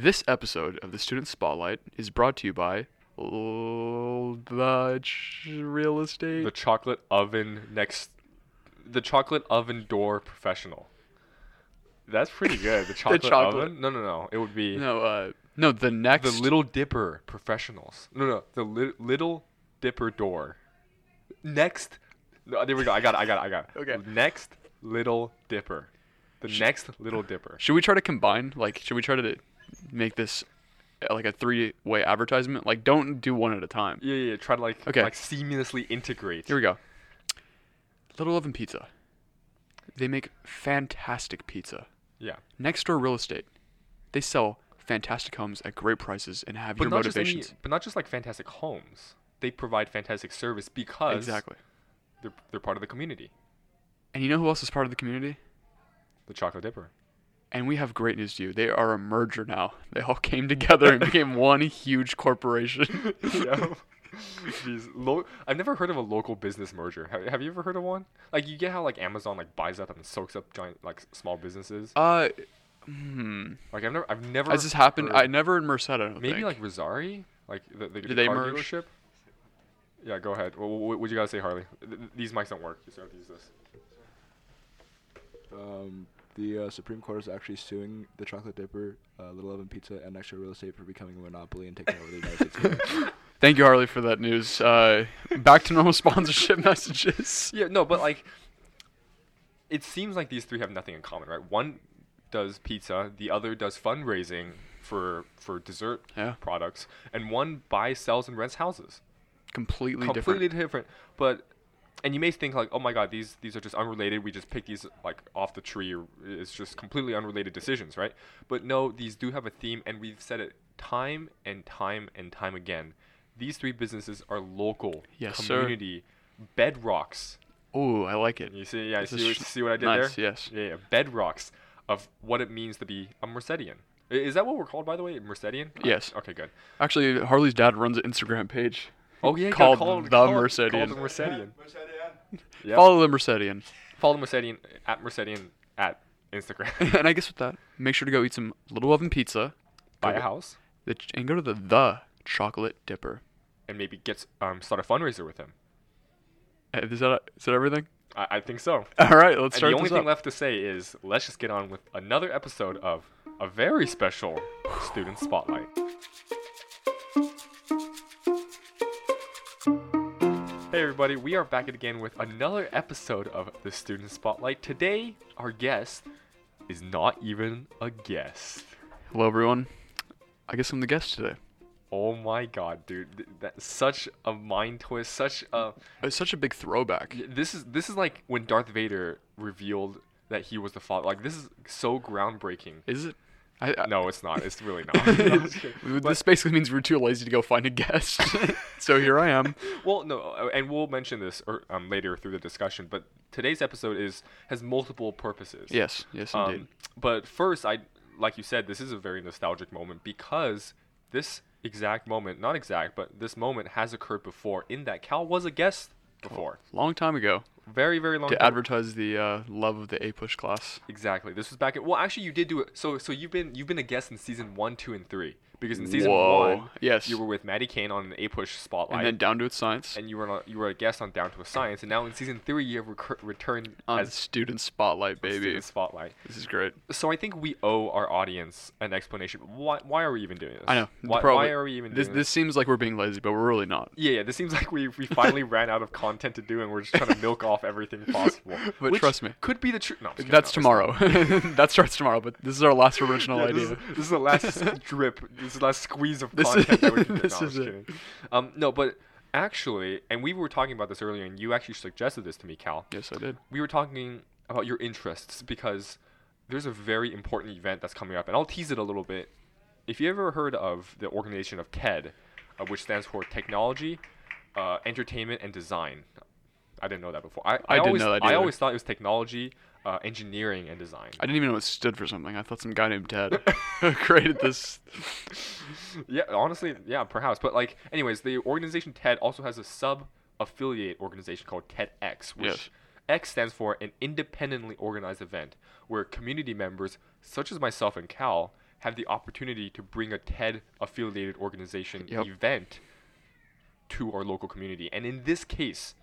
This episode of the Student Spotlight is brought to you by the real estate. The chocolate oven next. The chocolate oven door professional. That's pretty good. The chocolate, chocolate- oven. No, no, no. It would be no, uh, no, the next. the Little Dipper professionals. No, no. The li- Little Dipper door. Next. No, there we go. I got it. I got it. I got it. Okay. Next Little Dipper. The next Little Dipper. Should we try to combine? Like, should we try to make this uh, like a three-way advertisement? Like, don't do one at a time. Yeah, yeah. yeah. Try to like Okay. like seamlessly integrate. Here we go. Little Oven Pizza. They make fantastic pizza. Yeah. Next door real estate. They sell fantastic homes at great prices and have But your not just any, motivations. but not just like fantastic homes. They provide fantastic service because Exactly. they're, they're part of the community. And you know who else is part of the community? The chocolate dipper. And we have great news to you. They are a merger now. They all came together and became one huge corporation. yeah. These lo- I've never heard of a local business merger. Have, have you ever heard of one? Like you get how like Amazon like buys up and soaks up giant like small businesses. uh, hmm. Like I've never I've never Has this happened? heard- I never in Merced. I don't maybe think. like Rosari, like the, the, the Did they car merge? dealership. Yeah, go ahead. What, what, what you gotta say, Harley? Th- th- These mics don't work. You still have to use this. Um, the uh, Supreme Court is actually suing the Chocolate Dipper, uh, Little Oven Pizza, and Extra Real Estate for becoming a monopoly and taking over the United States. Thank you, Harley, for that news. Uh, back to normal sponsorship messages. Yeah, no, but like, it seems like these three have nothing in common, right? One does pizza, the other does fundraising for for dessert Yeah. products, and one buys, sells, and rents houses. Completely, different. Completely different. different. But, and you may think like, oh my god, these these are just unrelated. We just pick these like off the tree. It's just completely unrelated decisions, right? But no, these do have a theme, and we've said it time and time and time again. These three businesses are local Yes, sir. community bedrocks Oh, I like it. you see, yeah, This see, what, see what I did nice, there? yes. Yeah, yeah, bedrocks of what it means to be a Mercedian. Is that what we're called, by the way, Mercedian? Yes. okay, good. Actually, Harley's dad runs an Instagram page. Oh yeah, Called called, the called, Mercedian. Called the Mercedian. Yep. Follow the Mercedian. Follow the Mercedian at Mercedian at Instagram. and I guess with that, make sure to go eat some Little Oven Pizza. Buy a house the and go to the The Chocolate Dipper. and maybe get um start a fundraiser with him. Uh, Is that is that everything? I, I think so. All right, let's And start the only this thing up. left to say is let's just get on with another episode of a very special student spotlight. Everybody, we are back again with another episode of the Student Spotlight. Today, our guest is not even a guest. Hello, everyone. I guess I'm the guest today. Oh my god, dude. That's such a mind twist, such a It's such a big throwback. This is this is like when Darth Vader revealed that he was the father. Like this is so groundbreaking. Is it? I, I, No, it's not. It's really not. No, I'm just kidding. this basically means we're too lazy to go find a guest. so here I am. well, no, uh, and we'll mention this or, um, later through the discussion. But today's episode is has multiple purposes. Yes, yes, indeed. Um, but first, I like you said, this is a very nostalgic moment because this exact moment, not exact, but this moment has occurred before. In that Cal was a guest before, Long time ago very very long to time advertise the uh, love of the APUSH class. Exactly. This was back in. Well, actually, you did do it. So, so you've been you've been a guest in season one, two, and three. Because in season Whoa. one, Yes. you were with Maddie Kane on an APUSH Spotlight, And then down to its science and you were on, you were a guest on Down to a Science, and now in season three, you have recur- returned on as student spotlight, baby. Student Spotlight. This is great. So I think we owe our audience an explanation. Why why are we even doing this? I know. Why, why are we even this? doing This seems like we're being lazy, but we're really not. Yeah, yeah. This seems like we we finally ran out of content to do, and we're just trying to milk off everything possible. But trust me. could be the truth. No, I'm just kidding. That's No, tomorrow. that starts tomorrow. But this is our last original Yeah, idea. This is, this is the last drip. This is the last squeeze of This is- content that we can this No, is it. Um, no, but actually, and we were talking about this earlier, and you actually suggested this to me, Cal. yes, I did. We were talking about your interests because there's a very important event that's coming up, and I'll tease it a little bit. If you ever heard of the organization of TED, uh, which stands for Technology, uh, Entertainment, and Design. I didn't know that before. I, I didn't always, know that I always thought it was technology, uh, engineering, and design. I didn't even know it stood for something. I thought some guy named Ted created this. yeah, honestly, yeah, perhaps. But like, anyways, the organization TED also has a sub affiliate organization called TEDx, which Yes. X stands for an independently organized event where community members, such as myself and Cal, have the opportunity to bring a TED affiliated organization Yep. event to our local community. And in this case,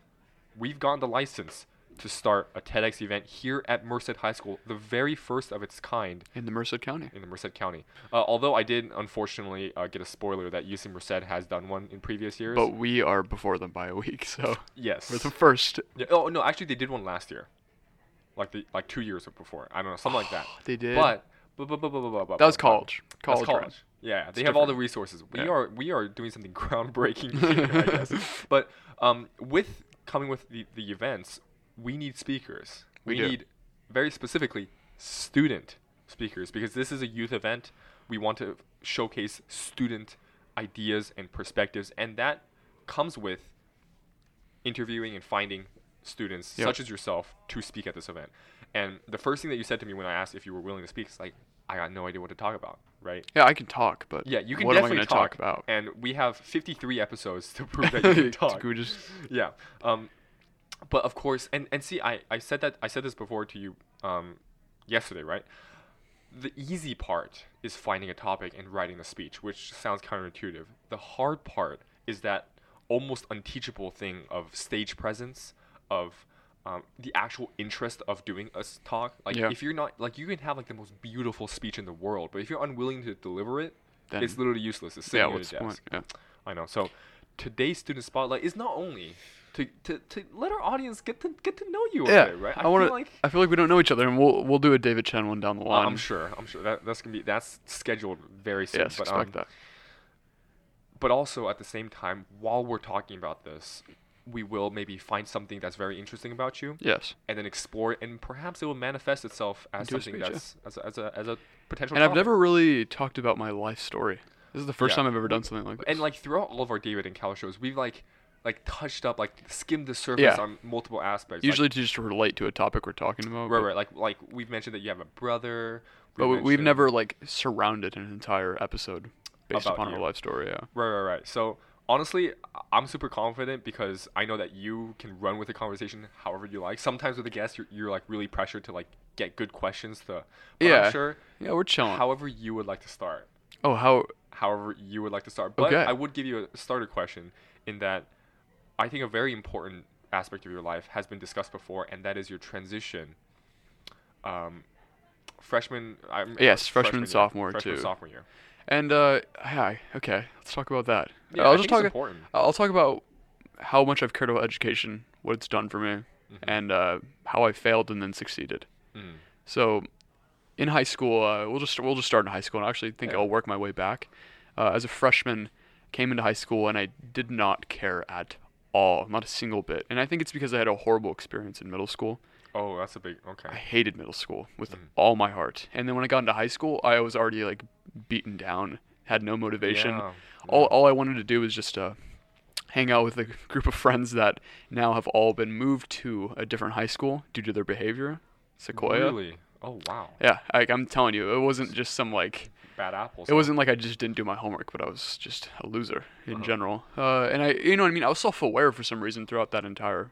we've gotten the license to start a TEDx event here at Merced High School, the very first of its kind In the Merced County. in the Merced County. Uh, although I did unfortunately uh, get a spoiler that UC Merced has done one in previous years. But we are before them by a week, so yes. we're the first. Yeah, oh no, actually they did one last year, like the like two years before. I don't know, something like that. They did. But but but but but that was college. College. College. Yeah, they It's have all the resources. We Yeah. are we are doing something groundbreaking here, I guess. But um, with coming with the, the events, we need speakers. We We, need very specifically student speakers because this is a youth event. We want to showcase student ideas and perspectives, and that comes with interviewing and finding students Yep. such as yourself to speak at this event. And the first thing that you said to me when I asked if you were willing to speak is like, I got no idea what to talk about, right? Yeah, I can talk, but Yeah, you can what definitely am I gonna talk. about? And we have 53 episodes to prove that you can talk. We just yeah. Um, but of course, and and see, I I said that I said this before to you um, yesterday, right? The easy part is finding a topic and writing the speech, which sounds counterintuitive. The hard part is that almost unteachable thing of stage presence, of um, the actual interest of doing a talk. Like Yeah. if you're not like you can have like the most beautiful speech in the world, but if you're unwilling to deliver it, Then- it's literally useless. It's yeah, sitting what's at a point? Yeah. I know. So today's student spotlight is not only to, to, to let our audience get to get to know you Yeah, a bit, right? I, want to. feel like I feel like we don't know each other, and we'll we'll do a David Chen one down the line. I'm sure. I'm sure that that's gonna be that's scheduled very soon. Yes, but expect um, that. but also at the same time, while we're talking about this, we will maybe find something that's very interesting about you, Yes, and then explore it, and perhaps it will manifest itself as Into something speech, yeah. that's as a, as a as a potential. and I've never really talked about my life story. This is the first Yeah. time I've ever done something like this. and like throughout all of our David and Cal shows, we've like like touched up, like skimmed the surface Yeah. on multiple aspects. like- usually to just relate to a topic we're talking about. Right, but- right. Like, like we've mentioned that you have a brother. But we- we've mentioned- never like surrounded an entire episode based About upon our life story. Yeah. Right, right, right. So honestly, I- I'm super confident because I know that you can run with the conversation however you like. Sometimes with a guest, you're, you're like really pressured to like get good questions to. But Yeah. I'm sure. Yeah, we're chilling. However you would like to start. oh, how? However you would like to start. But Okay. I would give you a starter question in that I think a very important aspect of your life has been discussed before, and that is your transition. Um, freshman. I'm, Yes, freshman, year. sophomore, freshman, too. sophomore year. And uh, hi. Okay, let's talk about that. Yeah, I'll I just talk. important. I'll talk about how much I've cared about education, what it's done for me, Mhm. and uh, how I failed and then succeeded. Mm. So, in high school, uh, we'll just we'll just start in high school, and I actually think Yeah. I'll work my way back. Uh, as a freshman, came into high school, and I did not care at all, not a single bit. And I think it's because I had a horrible experience in middle school. Oh, that's a big okay. I hated middle school with Mhm. all my heart. And then when I got into high school, I was already like beaten down, had no motivation. Yeah, All all I wanted to do was just uh, hang out with a group of friends that now have all been moved to a different high school due to their behavior. Sequoia. Really? Oh wow. Yeah, like I'm telling you, it wasn't just some like Bad apples. it wasn't like I just didn't do my homework, but I was just a loser in Uh-huh. general. Uh, and I, you know what I mean. I was self-aware for some reason throughout that entire.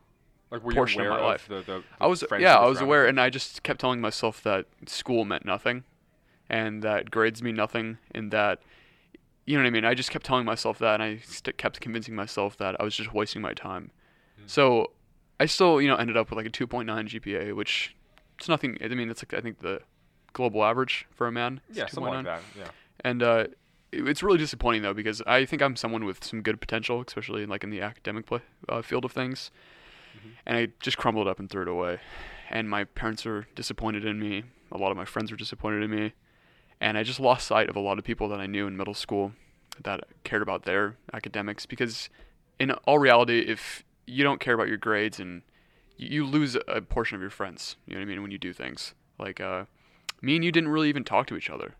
like were portion you of aware my life. The, the, I was yeah, I was surrounded aware, and I just kept telling myself that school meant nothing, and that grades mean nothing, and that you know what I mean. I just kept telling myself that, and I st- kept convincing myself that I was just wasting my time. Mm. So I still, you know, ended up with like a 2.9 GPA, which it's nothing. I mean, it's like I think the global average for a man. is Yeah, something like that. Yeah. And uh, it- it's really disappointing though because I think I'm someone with some good potential, especially in, like in the academic play, uh, field of things. Mhm. And I just crumbled up and threw it away. And my parents are disappointed in me. A lot of my friends were disappointed in me. And I just lost sight of a lot of people that I knew in middle school that cared about their academics because in all reality, if you don't care about your grades and you, lose a portion of your friends, you know what I mean, when you do things. Like uh, me and you didn't really even talk to each other.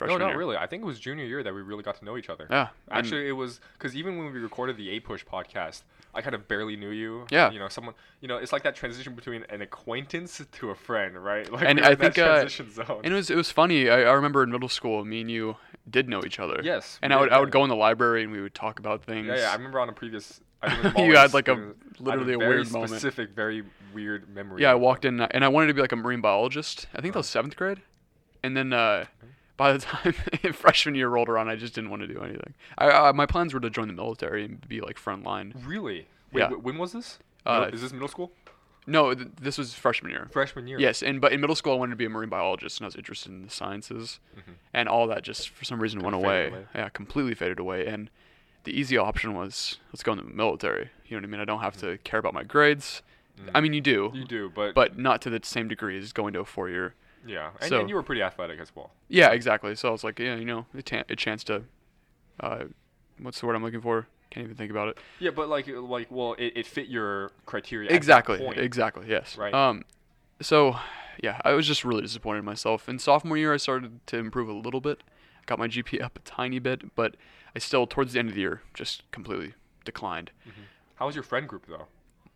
No, not year. really. I think it was junior year that we really got to know each other. Yeah. Actually, it was because even when we recorded the APUSH podcast, I kind of barely knew you. Yeah. You know, someone. You know, it's like that transition between an acquaintance to a friend, right? Like And we I in that think, uh, transition zone. and it was it was funny. I, I remember in middle school, me and you did know each other. yes. And I would I would go in the library and we would talk about things. Yeah, yeah. I remember on a previous. I think it was You had, like, a- there was- I had literally a very weird moment. specific, very weird memory. Yeah, I walked in uh, and I wanted to be like a marine biologist. I think that was seventh grade. And then uh, by the time freshman year rolled around, I just didn't want to do anything. I, I my plans were to join the military and be like front line. Really? Wait, Yeah. wh- when was this? Uh, is this middle school? No, th- this was freshman year. Freshman year. Yes, and but in middle school I wanted to be a marine biologist and I was interested in the sciences, mm-hmm. and all that just for some reason Kinda went away. away. Yeah, completely faded away. And the easy option was let's go in the military. You know what I mean? I don't have to mm-hmm. care about my grades. Mm-hmm. I mean, you do, You do, but but not to the same degree as going to a four year. yeah, and, so- and you were pretty athletic as well. Yeah, exactly. So I was like, yeah, you know, a, chance to, uh, what's the word I'm looking for? Can't even think about it. Yeah, but like like well, it, it fit your criteria. exactly exactly yes Right. um so yeah i was just really disappointed in myself in sophomore year i started to improve a little bit got my gpa up a tiny bit but i still towards the end of the year just completely declined How was your friend group though?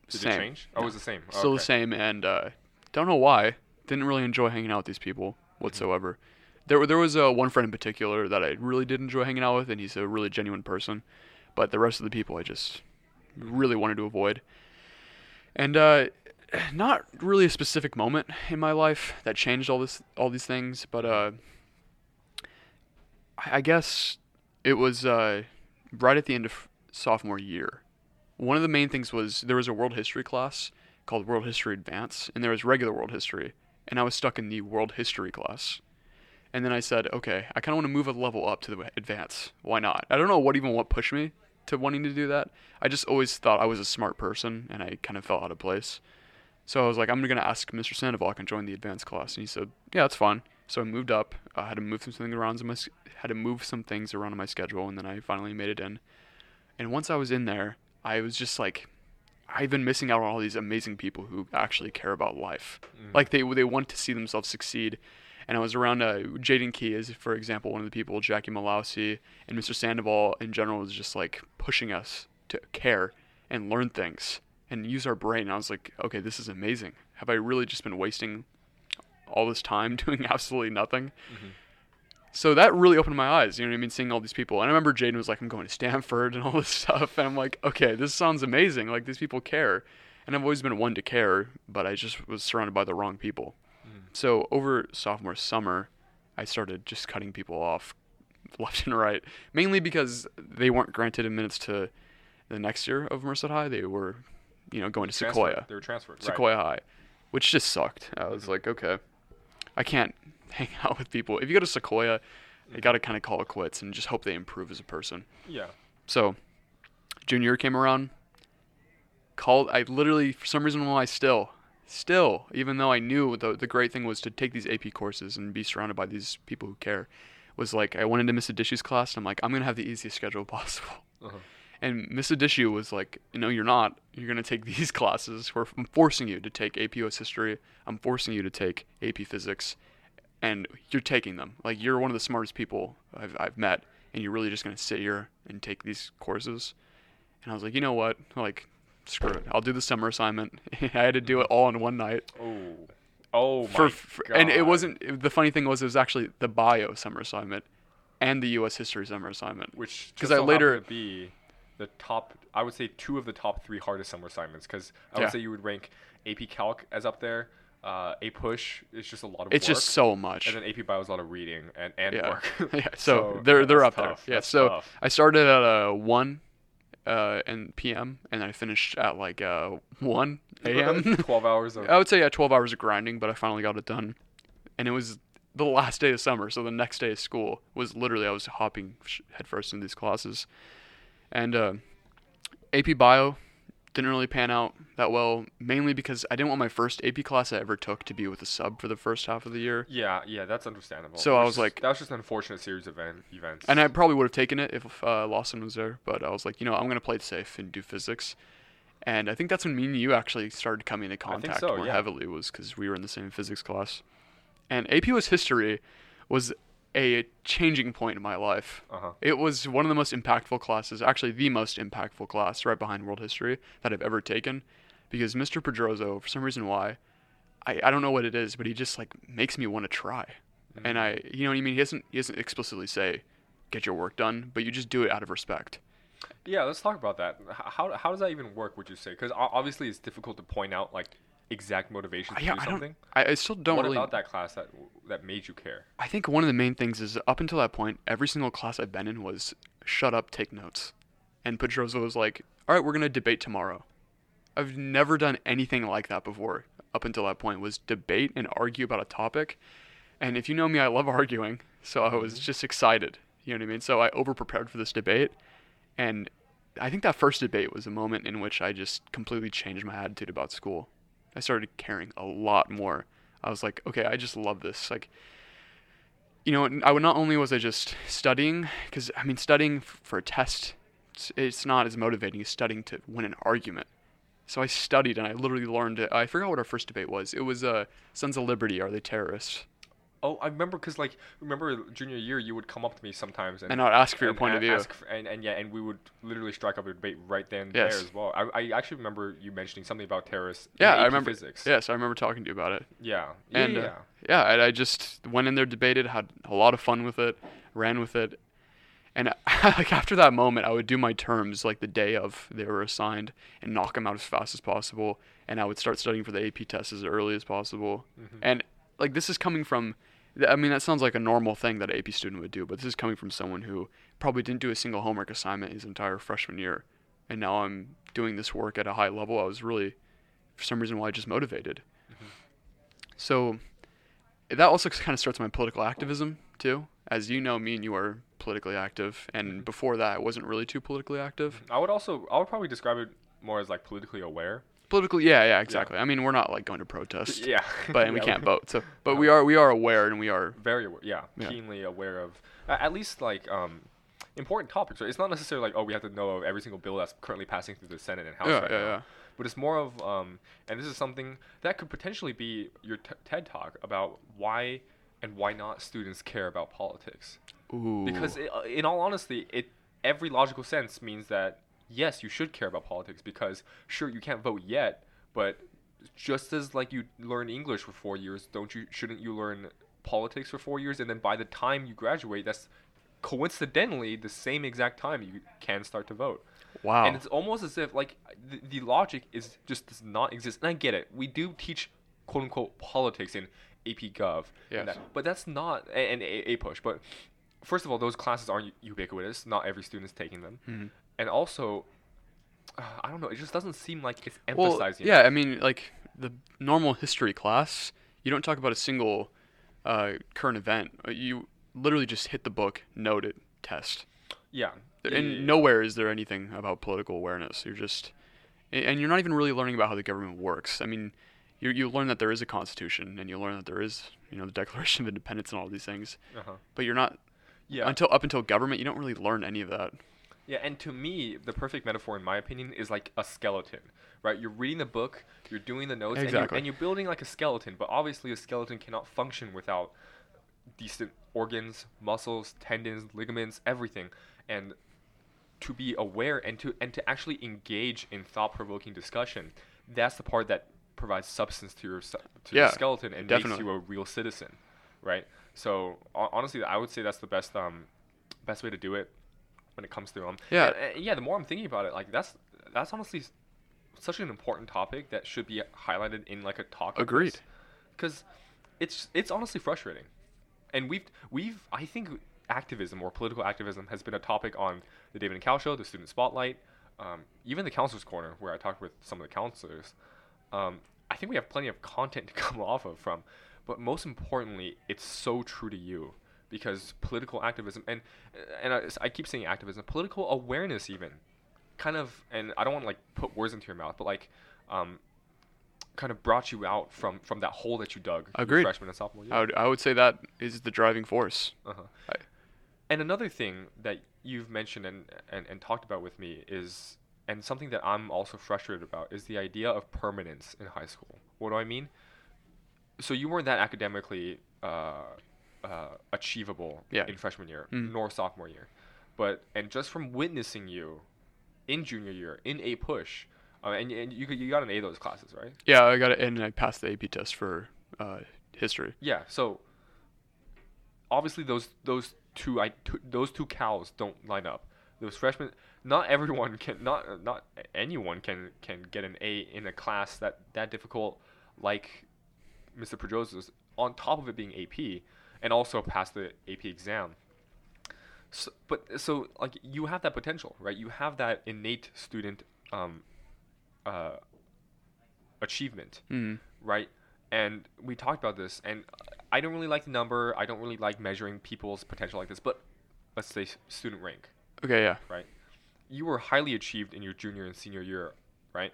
Did Same. it change? Oh, it was the same. still okay. the same and uh don't know why didn't really enjoy hanging out with these people Mm-hmm. whatsoever there, there was uh, one friend in particular that i really did enjoy hanging out with and he's a really genuine person but the rest of the people i just really wanted to avoid. And uh not really a specific moment in my life that changed all this all these things but uh i guess it was uh right at the end of sophomore year. One of the main things was there was a world history class called world history advance and there was regular world history and i was stuck in the world history class and then i said okay i kind of want to move a level up to the advance why not i don't know what even what pushed me to wanting to do that i just always thought i was a smart person and i kind of felt out of place so I was like, I'm gonna ask Mr. Sandoval I can join the advanced class, and he said, Yeah, that's fine. So I moved up. I had to move some things around in my had to move some things around in my schedule, and then I finally made it in. And once I was in there, I was just like, I've been missing out on all these amazing people who actually care about life. Mm. Like they they want to see themselves succeed. And I was around uh, Jaden Key is, for example, one of the people, Jackie Malausi, and Mr. Sandoval in general was just like pushing us to care and learn things and use our brain. And I was like, okay, this is amazing. Have I really just been wasting all this time doing absolutely nothing? So that really opened my eyes, you know what I mean, seeing all these people. And I remember Jaden was like, I'm going to Stanford and all this stuff. And I'm like, okay, this sounds amazing. Like, these people care. And I've always been one to care, but I just was surrounded by the wrong people. So over sophomore summer, I started just cutting people off left and right, mainly because they weren't granted admittance to the next year of Merced High. They were, you know, going to Transferred. Sequoia. They were transferred. right. Sequoia High, which just sucked. I was mm-hmm. like, okay, I can't hang out with people. If you go to Sequoia, you got to kind of call it quits and just hope they improve as a person. Yeah. So, junior came around. Called. I literally, for some reason, why still, still, even though I knew the the great thing was to take these AP courses and be surrounded by these people who care, was like I went into Miss Adishu's class and I'm like I'm gonna have the easiest schedule possible. Uh-huh. And Miss Adishu was like, no, you're not. You're gonna take these classes. Where I'm forcing you to take AP US history. I'm forcing you to take AP physics, and you're taking them. Like you're one of the smartest people I've I've met, and you're really just gonna sit here and take these courses. And I was like, you know what? Like, screw it. I'll do the summer assignment. I had to do it all in one night. Oh. Oh my For, for and it wasn't. The funny thing was, it was actually the bio summer assignment, and the U.S. history summer assignment. which 'Cause just I later- be the top. I would say two of the top three hardest summer assignments because I would Yeah. say you would rank AP Calc as up there. Uh, APUSH is just a lot of It's work. just so much. and then AP Bio is a lot of reading and, and yeah. work. yeah. So, they're they're up tough. there. Yeah. That's so tough. I started at uh, one, uh, and p.m. and I finished at like uh one a.m. Twelve hours of I would say yeah, 12 hours of grinding, but I finally got it done. And it was the last day of summer, so the next day of school was literally I was hopping headfirst into these classes. And uh, AP Bio didn't really pan out that well, mainly because I didn't want my first AP class I ever took to be with a sub for the first half of the year. Yeah, yeah, that's understandable. So I was just- like- that was just an unfortunate series of event, events. And I probably would have taken it if uh, Lawson was there, but I was like, you know, I'm going to play it safe and do physics. And I think that's when me and you actually started coming into contact so, more yeah. heavily, was because we were in the same physics class. And AP was history was a changing point in my life. Uh huh. It was one of the most impactful classes, actually the most impactful class, right behind world history that I've ever taken, because Mr. Pedroso, for some reason why, I, I don't know what it is, but he just like makes me want to try, and I you know what I mean. He doesn't he doesn't explicitly say, get your work done, but you just do it out of respect. Yeah, let's talk about that. How how does that even work? Would you say? Because obviously it's difficult to point out like exact motivation to yeah, do I something? I, I still don't know. what really. about that class that that made you care? I think one of the main things is up until that point, every single class I've been in was shut up, take notes. And Pedroza was like, all right, we're going to debate tomorrow. I've never done anything like that before up until that point was debate and argue about a topic. And if you know me, I love arguing. So I was mm-hmm. just excited. You know what I mean? So I over prepared for this debate. And I think that first debate was a moment in which I just completely changed my attitude about school. I started caring a lot more. I was like, okay, I just love this. Like, you know, I would not only was I just studying, because I mean, studying f- for a test, it's, it's not as motivating as studying to win an argument. So I studied and I literally learned it. I forgot what our first debate was. It was uh, Sons of Liberty, are they terrorists? Oh, I remember because like remember junior year, you would come up to me sometimes and And I'd ask for your and point a- of view. for- and, and yeah, and we would literally strike up a debate right then Yes. there as well. I, I actually remember you mentioning something about terrorists. in Yeah, I remember. physics. Yes, I remember talking to you about it. Yeah. Yeah. And yeah, uh, yeah. I, I just went in there, debated, had a lot of fun with it, ran with it, and like after that moment, I would do my terms like the day of they were assigned and knock them out as fast as possible, and I would start studying for the AP test as early as possible. Mm-hmm. And like this is coming from, I mean that sounds like a normal thing that an AP student would do, but this is coming from someone who probably didn't do a single homework assignment his entire freshman year, and now I'm doing this work at a high level. I was really, for some reason, why just motivated. Mm-hmm. So that also kind of starts my political activism too. As you know, me and you are politically active, and mm-hmm. before that, I wasn't really too politically active. Mm-hmm. I would also I would probably describe it more as like politically aware. Politically, yeah, yeah, exactly. I mean, we're not like going to protest, Yeah. but and we can't vote. So, but we are we are aware, and we are Very aware. Yeah. Keenly aware of at least like um important topics. Right? It's not necessarily like oh we have to know of every single bill that's currently passing through the Senate and House yeah, right yeah, now. yeah. But it's more of um and this is something that could potentially be your t- TED talk about why and why not students care about politics. Ooh. because i uh, in all honesty it every logical sense means that yes you should care about politics because sure you can't vote yet but just as like you learn english for four years don't you shouldn't you learn politics for four years and then by the time you graduate that's coincidentally the same exact time you can start to vote wow. and it's almost as if like the, the logic is just does not exist. And I get it. We do teach quote unquote politics in AP Gov. and Yes. that- but that's not and a, APUSH. But first of all, those classes aren't ubiquitous. Not every student is taking them. Mhm. And also, uh, I don't know. It just doesn't seem like it's well, emphasizing. yeah. I mean, like the normal history class, you don't talk about a single uh, current event. Uh, You literally just hit the book, note it, test. Yeah. And yeah. nowhere is there anything about political awareness. You're just, and you're not even really learning about how the government works. I mean, you you learn that there is a constitution, and you learn that there is, you know, the Declaration of Independence and all these things. Uh-huh. But you're not Yeah. until up until government, you don't really learn any of that. Yeah, and to me, the perfect metaphor, in my opinion, is like a skeleton, right? You're reading the book, you're doing the notes, and, you're, and you're building like a skeleton. But obviously, a skeleton cannot function without decent organs, muscles, tendons, ligaments, everything. And to be aware and to and to actually engage in thought-provoking discussion, that's the part that provides substance to your to Yeah, your skeleton and makes you a real citizen, right? So honestly, I would say that's the best um best way to do it when it comes to them. Yeah. and- and yeah the more i'm thinking about it like that's that's honestly such an important topic that should be highlighted in like a talk Agreed. because it's it's honestly frustrating and we've we've i think activism or political activism has been a topic on the david and cal show the student spotlight um, even the counselors corner where i talked with some of the counselors um, i think we have plenty of content to come off of from but most importantly it's so true to you because political activism and and I, I keep saying activism political awareness even kind of and i don't want to like put words into your mouth but like um, kind of brought you out from from that hole that you dug Agreed. freshman and sophomore year I would I would say that is the driving force. uh-huh. I- And another thing that you've mentioned and, and, and talked about with me is, and something that I'm also frustrated about, is the idea of permanence in high school. What do I mean? So you weren't that academically uh, uh, achievable Yeah. in freshman year, Mm. nor sophomore year. But, and just from witnessing you in junior year, in APUSH, uh, and, and you, you got an A those classes, right? Yeah, I got it, and I passed the AP test for uh, history. Yeah. So obviously those those two I those two cows don't line up. Those freshmen, not everyone can not not anyone can can get an A in a class that that difficult. like Mr. Pedrosa's, on top of it being AP, and also pass the AP exam. So, but so like you have that potential, right? You have that innate student um, uh, achievement, Mm. right? And we talked about this, and I don't really like the number. I don't really like measuring people's potential like this. But let's say student rank, Okay, yeah. right? You were highly achieved in your junior and senior year, right?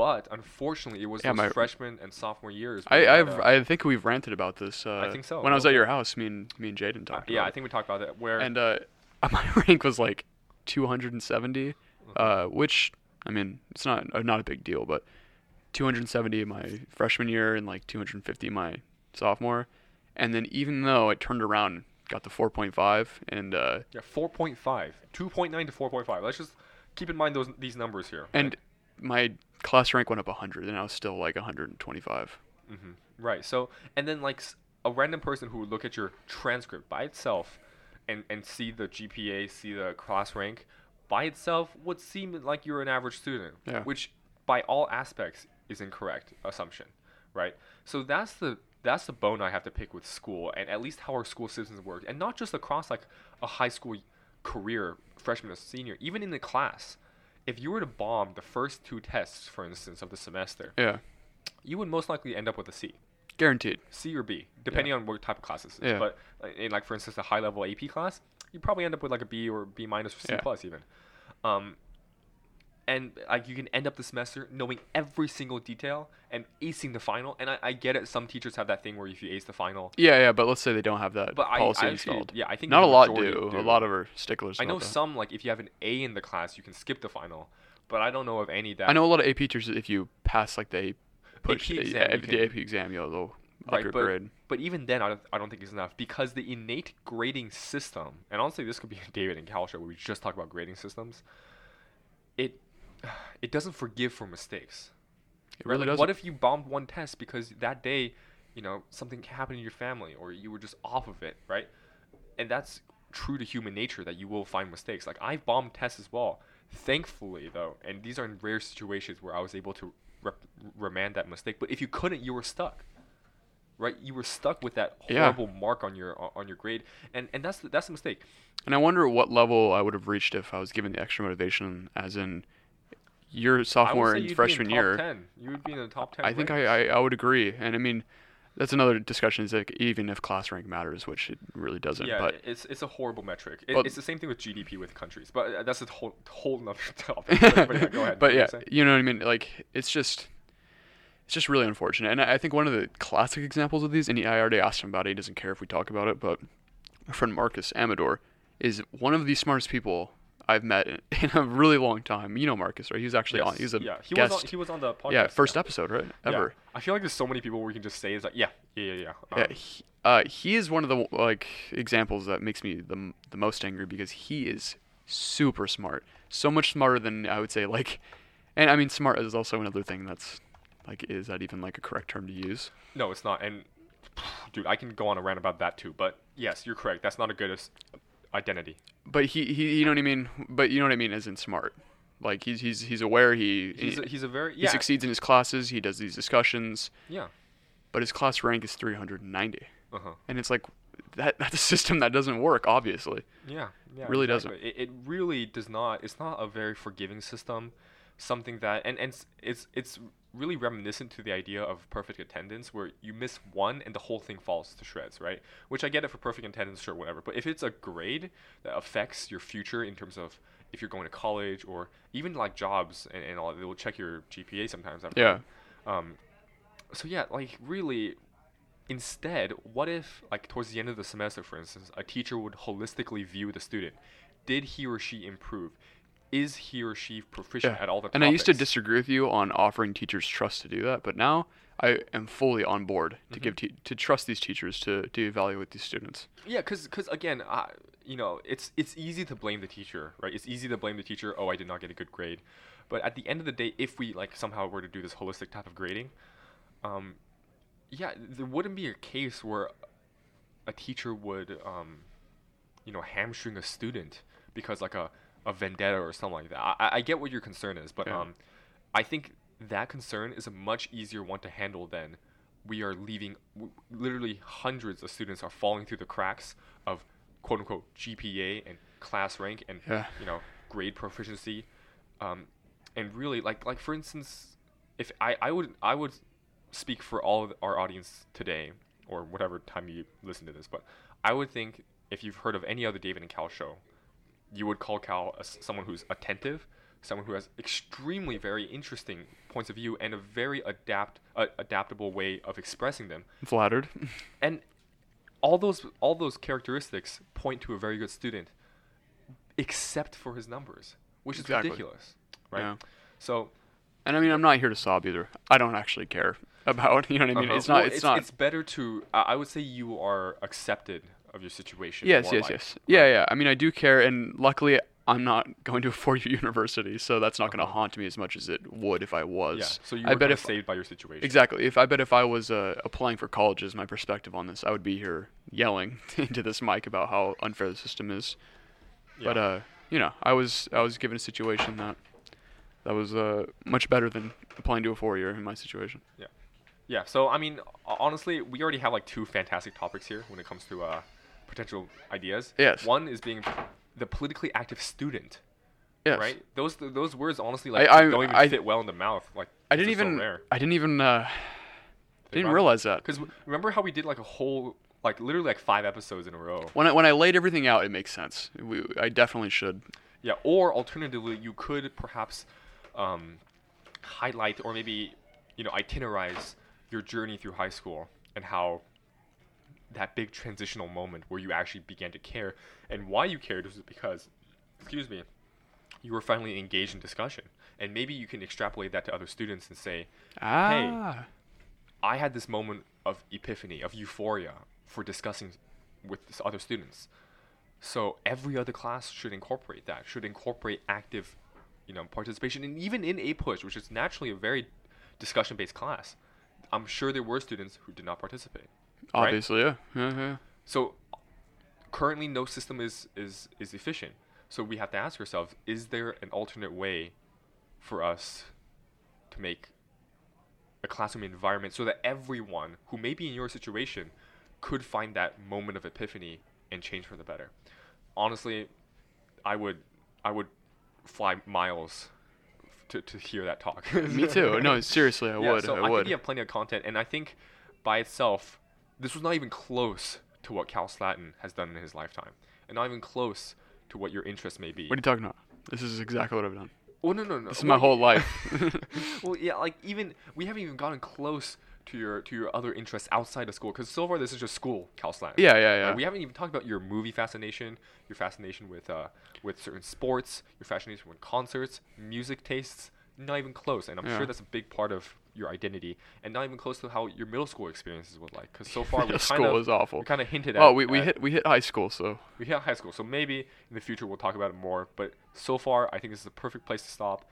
But unfortunately, it was Yeah, my- freshman and sophomore years. I had a- I think we've ranted about this. Uh, think so, When I was at your house, me and me and Jaden talked. uh, talked. yeah, about I think we talked about that. Where. And uh, my rank was like 270, Mm-hmm. uh, which I mean it's not uh, not a big deal, but 270 my freshman year and like 250 my sophomore, and then even though I turned around, got the 4.5, and uh, yeah, 4.5, 2.9 to 4.5. Let's just keep in mind those these numbers here. and my class rank went up 100, and I was still like 125. hmm Right. So, and then like a random person who would look at your transcript by itself, and and see the GPA, see the class rank, by itself would seem like you're an average student, Yeah. which by all aspects is incorrect assumption, right? So that's the that's the bone I have to pick with school, and at least how our school systems work, and not just across like a high school career, freshman or senior, even in the class. If you were to bomb the first two tests, for instance, of the semester, Yeah, you would most likely end up with a C. guaranteed. C or B, depending on what type of classes. Yeah. But uh, in like for instance a high level AP class, you probably end up with like a B or B minus or C Yeah. plus even. Um, and like you can end up the semester knowing every single detail and acing the final. And I, I get it. Some teachers have that thing where if you ace the final, Yeah, yeah, but let's say they don't have that But policy I actually- installed. yeah, I think not a lot do. do. A lot of are sticklers. I know some like if you have an A in the class, you can skip the final. But I don't know of any that I know a lot of AP teachers. If you pass like the push AP the, exam, yeah, the can- AP exam, you'll Right, your but, grade. but even then, I don't, I don't think it's enough because the innate grading system, and honestly, this could be a David and Cal show where we just talk about grading systems. It, it doesn't forgive for mistakes. It right? really Like, does. What if you bombed one test because that day, you know, something happened in your family or you were just off of it, right? And that's true to human nature that you will find mistakes. Like I've bombed tests as well. Thankfully, though, and these are in rare situations where I was able to rep- remand that mistake. But if you couldn't, you were stuck. Right, you were stuck with that Yeah. horrible mark on your on your grade, and and that's the, that's a mistake. And I wonder what level I would have reached if I was given the extra motivation, as in your sophomore and you'd be in freshman top year. 10. You would be in the top ten. I think. I, I, I would agree. And I mean, that's another discussion. Is like even if class rank matters, which it really doesn't. Yeah, but it's it's a horrible metric. It, it's the same thing with GDP with countries, but uh, that's a whole whole nother topic. but, yeah, go ahead. but yeah, you know what I mean. Like it's just, it's just really unfortunate. And I I think one of the classic examples of these, and I already asked him about it. He doesn't care if we talk about it. But my friend Marcus Amador is one of the smartest people I've met in, in a really long time. You know Marcus, right? He was actually on. Yes, He was a yeah, he guest. was on, he was on the podcast. yeah, first yeah. episode, right? Yeah. Ever. I feel like there's so many people where you can just say it's like yeah, yeah, yeah, yeah. Yeah, Um, he, uh, he is one of the like examples that makes me the the most angry because he is super smart, so much smarter than I would say like, and I mean smart is also another thing that's like is that even like a correct term to use? no, it's not. And dude, I can go on a rant about that too. But yes, you're correct. That's not a good identity. But he, he you know what I mean. But you know what I mean isn't smart, like he's he's he's aware he He's he, a, he's a very he succeeds in his classes. He does these discussions, yeah. but his class rank is 390, Uh huh. and it's like that that's a system that doesn't work obviously. Yeah, yeah, Really exactly. It, it really does not. It's not a very forgiving system. Something that and and it's it's, it's really reminiscent to the idea of perfect attendance, where you miss one and the whole thing falls to shreds, right? Which I get it for perfect attendance, sure, whatever. But if it's a grade that affects your future in terms of if you're going to college or even like jobs and, and all, they will check your GPA sometimes. I've Yeah. Um. So yeah, like really, Instead, what if, like, towards the end of the semester, for instance, a teacher would holistically view the student? Did he or she improve? Is he or she proficient Yeah. at all the time? And I used to disagree with you on offering teachers trust to do that, but now I am fully on board to Mm-hmm. give te- to trust these teachers to to evaluate these students. Yeah, because again, I, you know, it's it's easy to blame the teacher, right? It's easy to blame the teacher. Oh, I did not get a good grade, but at the end of the day, if we like somehow were to do this holistic type of grading, um, yeah, there wouldn't be a case where a teacher would, um, you know, hamstring a student because like a, a vendetta or something like that. I, I get what your concern is, but Yeah. um, I think that concern is a much easier one to handle than we are leaving. W- literally, hundreds of students are falling through the cracks of quote unquote GPA and class rank and Yeah. you know grade proficiency, um, and really like like for instance, if I I would I would speak for all of our audience today or whatever time you listen to this, but I would think if you've heard of any other David and Cal show, you would call Cal a someone who's attentive, someone who has extremely very interesting points of view and a very adapt uh, adaptable way of expressing them. Flattered. And all those all those characteristics point to a very good student, except for his numbers, which is Exactly. ridiculous, right? Yeah. So And I mean, I'm not here to sob either. I don't actually care about. You know what I mean? uh-huh. It's not. Well, it's, not. It's better to. I would say you are accepted of your situation. yes, yes, like, yes. Yeah, right? yeah. I mean, I do care, and luckily, I'm not going to a four-year university, so that's not going to haunt me as much as it would if I was. Yeah. So you I bet if saved by your situation. exactly. If I bet if I was uh, applying for colleges, my perspective on this, I would be here yelling into this mic about how unfair the system is. But Yeah. uh, you know, I was I was given a situation that that was uh much better than applying to a four-year in my situation. Yeah. Yeah. So I mean, honestly, we already have like two fantastic topics here when it comes to uh, potential ideas. Yes. One is being the politically active student. Yes. Right. Those those words honestly like I- don't even I- fit well in the mouth. Like I didn't just so even. I didn't even uh didn't realize that. Because remember how we did like a whole like literally like five episodes in a row. When I when I laid everything out, it makes sense. We, I definitely should. Yeah, or alternatively, you could perhaps um, highlight or maybe you know itinerize your journey through high school and how that big transitional moment where you actually began to care and why you cared was because, excuse me, you were finally engaged in discussion and maybe you can extrapolate that to other students and say, Ah. I had this moment of epiphany, of euphoria for discussing with other students. So every other class should incorporate that, should incorporate active, you know, participation, and even in APUSH, which is naturally a very discussion-based class, I'm sure there were students who did not participate. Right? Obviously, yeah. yeah, yeah. So currently, no system is is is efficient. So we have to ask ourselves: Is there an alternate way for us to make a classroom environment so that everyone who may be in your situation could find that moment of epiphany and change for the better? Honestly, I would I would fly miles to, to hear that talk. Me too. No, seriously, I Yeah, would. so I think would. we have plenty of content, and I think by itself, this was not even close to what Cal Slatton has done in his lifetime, and not even close to what your interest may be. What are you talking about? This is exactly what I've done. oh no no no! This is my Well, whole life. well, yeah, like even we haven't even gotten close to your to your other interests outside of school, because so far this is just school, Cal Slatton. Yeah, yeah, yeah. Like, we haven't even talked about your movie fascination, your fascination with uh, with certain sports, your fascination with concerts, music tastes. Not even close, and I'm Yeah. sure that's a big part of your identity, and not even close to how your middle school experiences was like. Because so far we school of was awful. we kind of hinted at. Well, we, we at- hit we hit high school, so we hit high school, so maybe in the future we'll talk about it more. But so far, I think this is the perfect place to stop.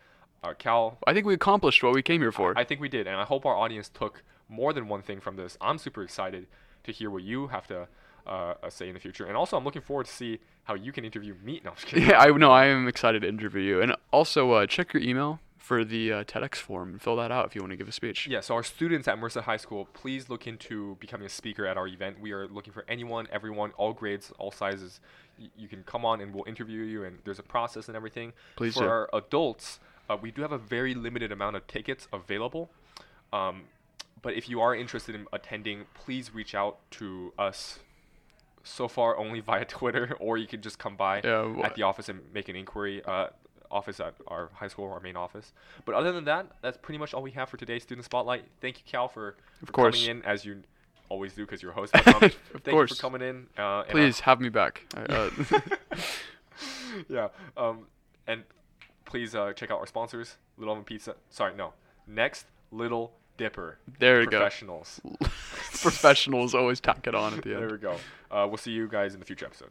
Uh, Cal, I think we accomplished what we came here for. I think we did, and I hope our audience took more than one thing from this. I'm super excited to hear what you have to uh, uh, say in the future, and also I'm looking forward to see how you can interview me. No, I'm just kidding. yeah, I know. I am excited to interview you, and also uh, check your email for the uh, TEDx form and fill that out if you want to give a speech. Yeah, so our students at Merced High School, please look into becoming a speaker at our event. We are looking for anyone, everyone, all grades, all sizes. Y- you can come on and we'll interview you, and there's a process and everything. Please for do. our adults, uh, we do have a very limited amount of tickets available. Um, but if you are interested in attending, please reach out to us. So far, only via Twitter, or you can just come by Yeah, wha- at the office and make an inquiry. Uh, office at our high school, our main office. But other than that, that's pretty much all we have for today's student spotlight. Thank you, Cal, for, for course. coming in as you always do because you're host. Um, Of thank course. you for coming in. Uh, I- Please have me back. I- Uh, yeah. Um, and please uh, check out our sponsors, Little Oven Pizza. Sorry, no. Next, Little Dipper. there you go. Professionals. Professionals always tack it on at the end. There we go. Uh, we'll see you guys in the future episode.